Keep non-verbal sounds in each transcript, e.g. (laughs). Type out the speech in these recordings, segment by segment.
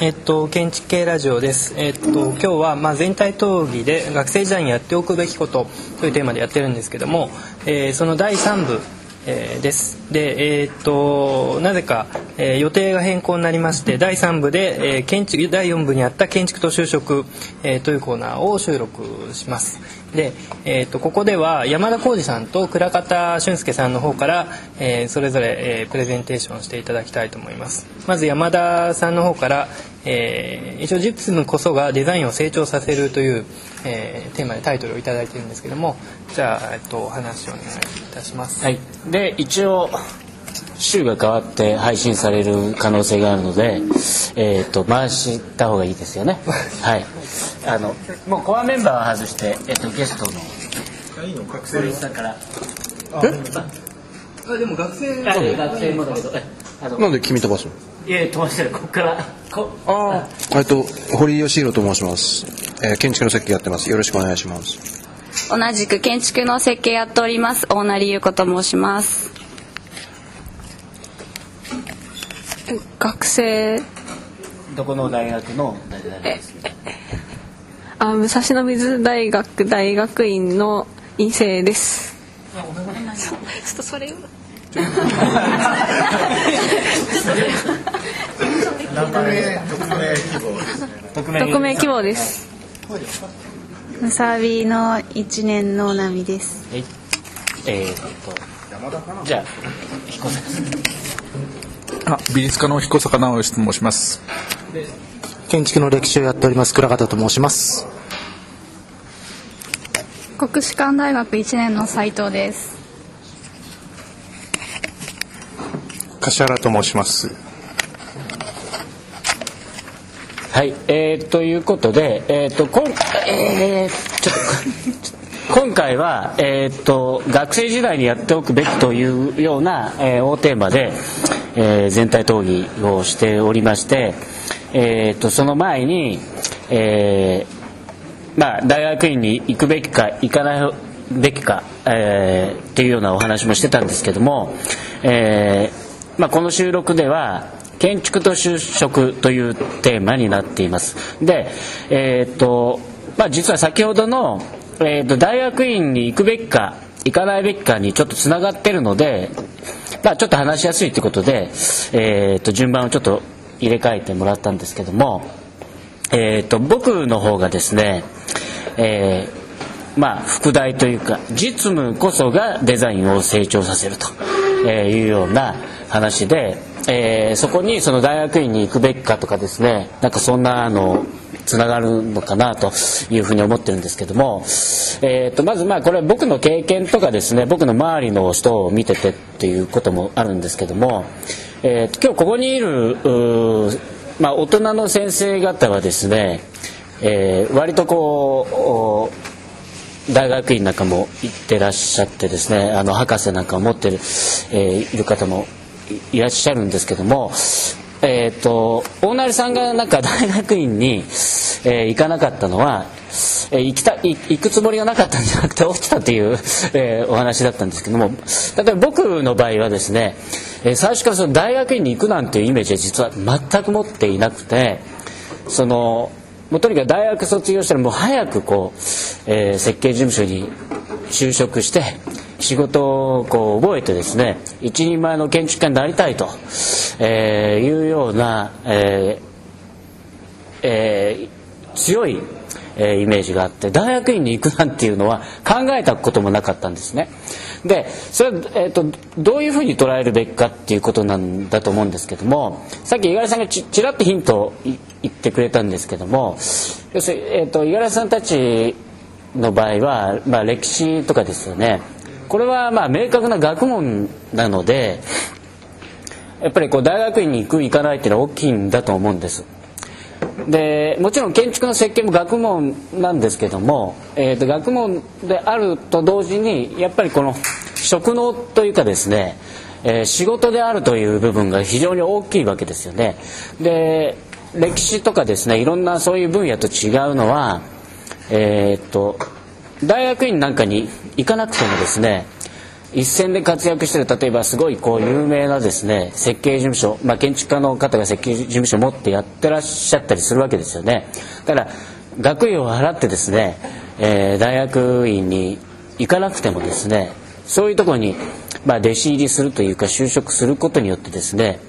えっと建築系ラジオです。えっと今日はまあ全体討議で学生時代にやっておくべきことというテーマでやってるんですけども、えーその第3部、えです。で、えっとなぜか、えー予定が変更になりまして第3部で、えー建築第4部にあった建築と就職、えーというコーナーを収録します。で、えっとここでは山田浩二さんと倉方俊介さんの方から、えーそれぞれ、えープレゼンテーションしていただきたいと思います。まず山田さんの方から、えー一応ジプスムこそがデザインを成長させるという、えーテーマでタイトルをいただいてるんですけどもじゃあ、えっと、お話をお願いいたします。はい、で一応週が変わって配信される可能性があるので、えー、と回した方がいいですよね。(laughs) はい、あのもうコアメンバーは外して、えー、とゲストの堀内さんから。あでも学生あ学生もだけど、なんで君飛ばすの？いや飛ばしてる。ここから。こああえっと堀井義弘と申します、えー建築の設計やってます。よろしくお願いします。同じく建築の設計やっております。大成優子と申します。学生。どこの大学の。あ武蔵野水大学大学院の院生です。ちょっとそれを匿名匿名希望です。むさびの一年の波です。はい。えー、とじゃあ彦さん。あ美術家の彦坂直義と申します。建築の歴史をやっております倉方と申します。国士舘大学一年の斉藤です。柏原と申します。はい、えー、ということで、えー、とこんえーちょっと今回は、えー、と学生時代にやっておくべきというような、えー大テーマで、えー全体討議をしておりまして、えー、とその前に、えーまあ、大学院に行くべきか行かないべきか、えーっていうようなお話もしてたんですけども、えーまあ、この収録では建築と就職というテーマになっています。で、えーっとまあ、実は先ほどの、えーっと大学院に行くべきか行かないべきかにちょっとつながってるので、まあ、ちょっと話しやすいということで、えーっと順番をちょっと入れ替えてもらったんですけども、えー、と僕の方がですね、えーまあ副題というか実務こそがデザインを成長させると。えーいうような話で、えーそこにその大学院に行くべきかとかですねなんかそんなあのつながるのかなというふうに思ってるんですけども、えー、とまずまあこれは僕の経験とかですね僕の周りの人を見ててっていうこともあるんですけども、えーと今日ここにいるまあ、大人の先生方はですね、えー割とこう大学院なんかも行ってらっしゃってですねあの博士なんかを持ってる、えーいる方もいらっしゃるんですけども、えー、と大成さんがなんか大学院に、えー行かなかったのは、えー行きたい行くつもりがなかったんじゃなくて (laughs) 落ちたという、えーお話だったんですけども例えば僕の場合はですね、えー最初からその大学院に行くなんていうイメージは実は全く持っていなくてそのもうとにかく大学卒業したらもう早くこう、えー設計事務所に就職して仕事をこう覚えてですね一人前の建築家になりたいと、えーいうような、えーえー強い、えーイメージがあって大学院に行くなんていうのは考えたこともなかったんですね。でそれは、えー、とどういうふうに捉えるべきかっていうことなんだと思うんですけどもさっき五十嵐さんがちちらっとヒントを言ってくれたんですけども要するに、えー、と五十嵐さんたちの場合は、まあ、歴史とかですよね。これはまあ明確な学問なのでやっぱりこう大学院に行く行かないっていうのは大きいんだと思うんです。でもちろん建築の設計も学問なんですけども、えーと学問であると同時にやっぱりこの職能というかですね、えー仕事であるという部分が非常に大きいわけですよね。で歴史とかですねいろんなそういう分野と違うのはえーと大学院なんかに行かなくてもですね一線で活躍してる例えばすごいこう有名なですね設計事務所、まあ、建築家の方が設計事務所を持ってやってらっしゃったりするわけですよね。だから学費を払ってですね、えー大学院に行かなくてもですねそういうところに、まあ、弟子入りするというか就職することによってですね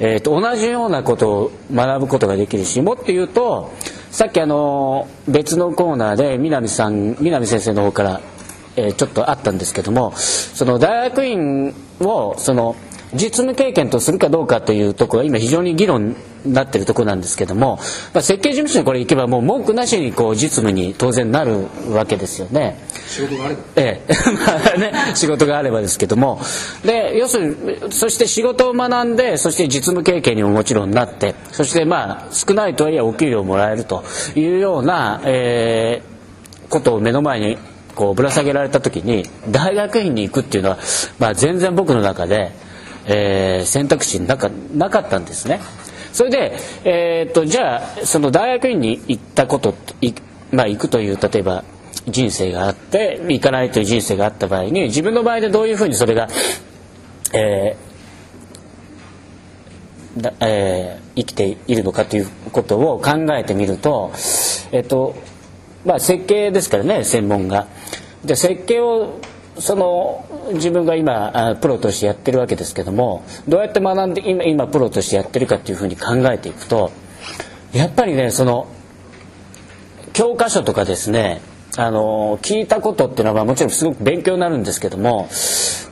えー、と同じようなことを学ぶことができるしもっと言うとさっきあの別のコーナーで南さん南先生の方から、えーちょっとあったんですけどもその大学院をその実務経験とするかどうかというところが今非常に議論になっているところなんですけども、まあ、設計事務所にこれ行けばもう文句なしにこう実務に当然なるわけですよね。仕事があれば。ええ。(laughs) まあね、仕事があればですけども。で要するにそして仕事を学んでそして実務経験にももちろんなってそしてまあ少ないとはいえお給料をもらえるというような、えーことを目の前にこうぶら下げられた時に大学院に行くっていうのは、まあ、全然僕の中で、えー選択肢なかなかったんですね。それで、えーっとじゃあその大学院に行ったこと、まあ、行くという例えば人生があって行かないという人生があった場合に自分の場合でどういうふうにそれが、えーだえー生きているのかということを考えてみると、えっとまあ、設計ですからね専門が。で設計をその自分が今プロとしてやってるわけですけどもどうやって学んで今今プロとしてやってるかっていうふうに考えていくとやっぱりねその教科書とかですねあの聞いたことっていうのはもちろんすごく勉強になるんですけども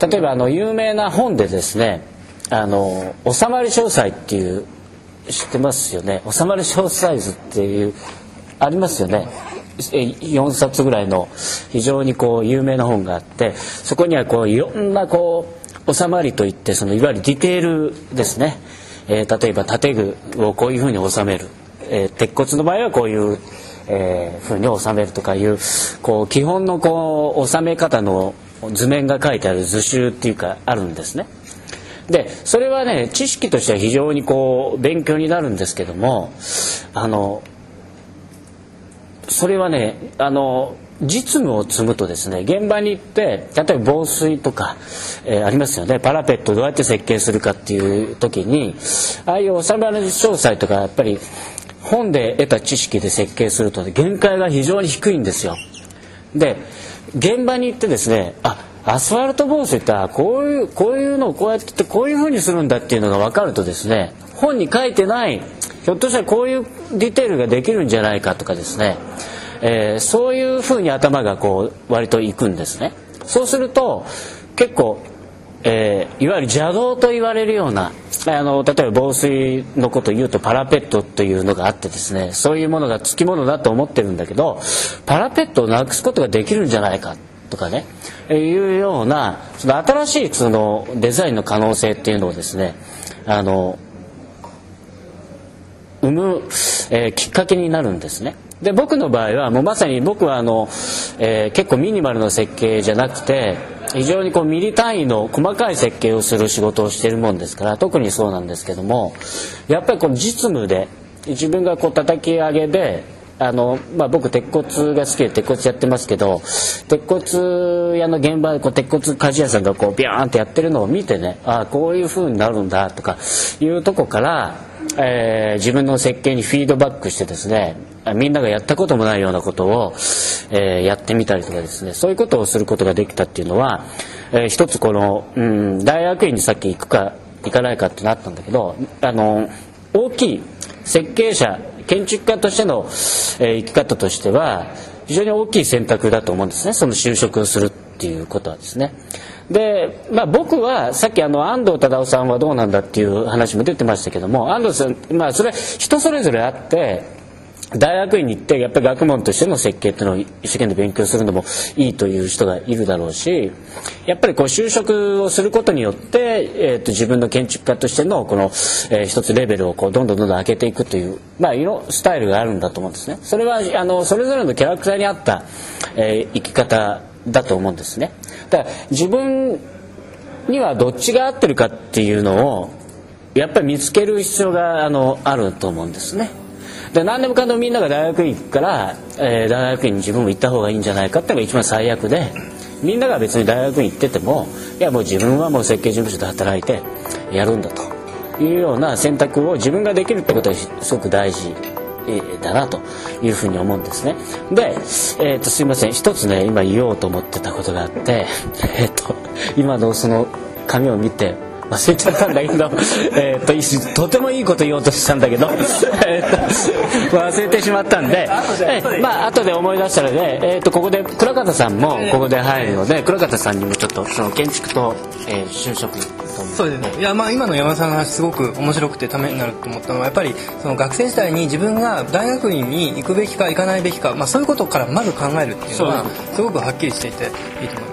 例えばあの有名な本でですね「あの収まり詳細」っていう知ってますよね「収まり詳細図」っていうありますよね？4冊ぐらいの非常にこう有名な本があってそこにはこういろんなこう収まりといってそのいわゆるディテールですね、えー例えば建具をこういうふうに収める、えー鉄骨の場合はこういう、えーふうに収めるとかいうこう基本のこう収め方の図面が書いてある図集っていうかあるんですね。でそれはね知識としては非常にこう勉強になるんですけどもあのそれはねあの実務を積むとですね現場に行って例えば防水とか、えーありますよねパラペットをどうやって設計するかっていう時にああいう収まり詳細とかやっぱり本で得た知識で設計すると限界が非常に低いんですよ。で現場に行ってですねあアスファルト防水ってこういうこういうのをこうやってってこういうふうにするんだっていうのが分かるとですね本に書いてないひょっとしたらこういうディテールができるんじゃないかとかですね、えーそういうふうに頭がこう割といくんですね。そうすると結構えーいわゆる邪道と言われるようなあの例えば防水のことを言うとパラペットというのがあってですね。そういうものがつきものだと思ってるんだけどパラペットをなくすことができるんじゃないかとかね、えーいうようなその新しいそのデザインの可能性っていうのをですねあの生む、えーきっかけになるんですね。で僕の場合はもうまさに僕はあの、えー結構ミニマルな設計じゃなくて非常にこうミリ単位の細かい設計をする仕事をしてるもんですから特にそうなんですけどもやっぱりこう実務で自分がこう叩き上げであの、まあ、僕鉄骨が好きで鉄骨やってますけど鉄骨屋の現場でこう鉄骨鍛冶屋さんがこうビャーンってやってるのを見てねああこういう風になるんだとかいうとこから、えー自分の設計にフィードバックしてですねみんながやったこともないようなことを、えーやってみたりとかですねそういうことをすることができたっていうのは、えー一つこの、うん、大学院にさっき行くか行かないかってなったんだけどあの大きい設計者建築家としての、えー生き方としては非常に大きい選択だと思うんですねその就職をするっていうことはですね。で、まあ、僕はさっきあの安藤忠雄さんはどうなんだっていう話も出てましたけども安藤さん、まあ、それは人それぞれあって大学院に行ってやっぱり学問としての設計っていうのを一生懸命勉強するのもいいという人がいるだろうしやっぱりこう就職をすることによって、えー、と自分の建築家としてのこの、えー一つレベルをこうどんどんどんどん上げていくという、まあ、色スタイルがあるんだと思うんですね。それはあのそれぞれのキャラクターに合った、えー生き方だと思うんですね。だから自分にはどっちが合ってるかっていうのをやっぱり見つける必要があのあると思うんですね。で何でもかんでもみんなが大学院行くから、えー大学院に自分も行った方がいいんじゃないかってのが一番最悪でみんなが別に大学に行っててもいやもう自分はもう設計事務所で働いてやるんだというような選択を自分ができるってことはすごく大事だなというふうに思うんですね。で、えー、とすいません。一つね今言おうと思ってたことがあって、(laughs) えー、と今のその紙を見て忘れちゃったんだけどえーととてもいいこと言おうとしたんだけど忘れてしまったんで、えーまあ後で思い出したので、えー、とここで倉方さんもここで入るので倉方さんにもちょっとその建築と、えー就職とそうですね。いやまあ今の山田さんの話すごく面白くてためになると思ったのはやっぱりその学生時代に自分が大学院に行くべきか行かないべきか、まあ、そういうことからまず考えるっていうのはすごくはっきりしていていいと思います。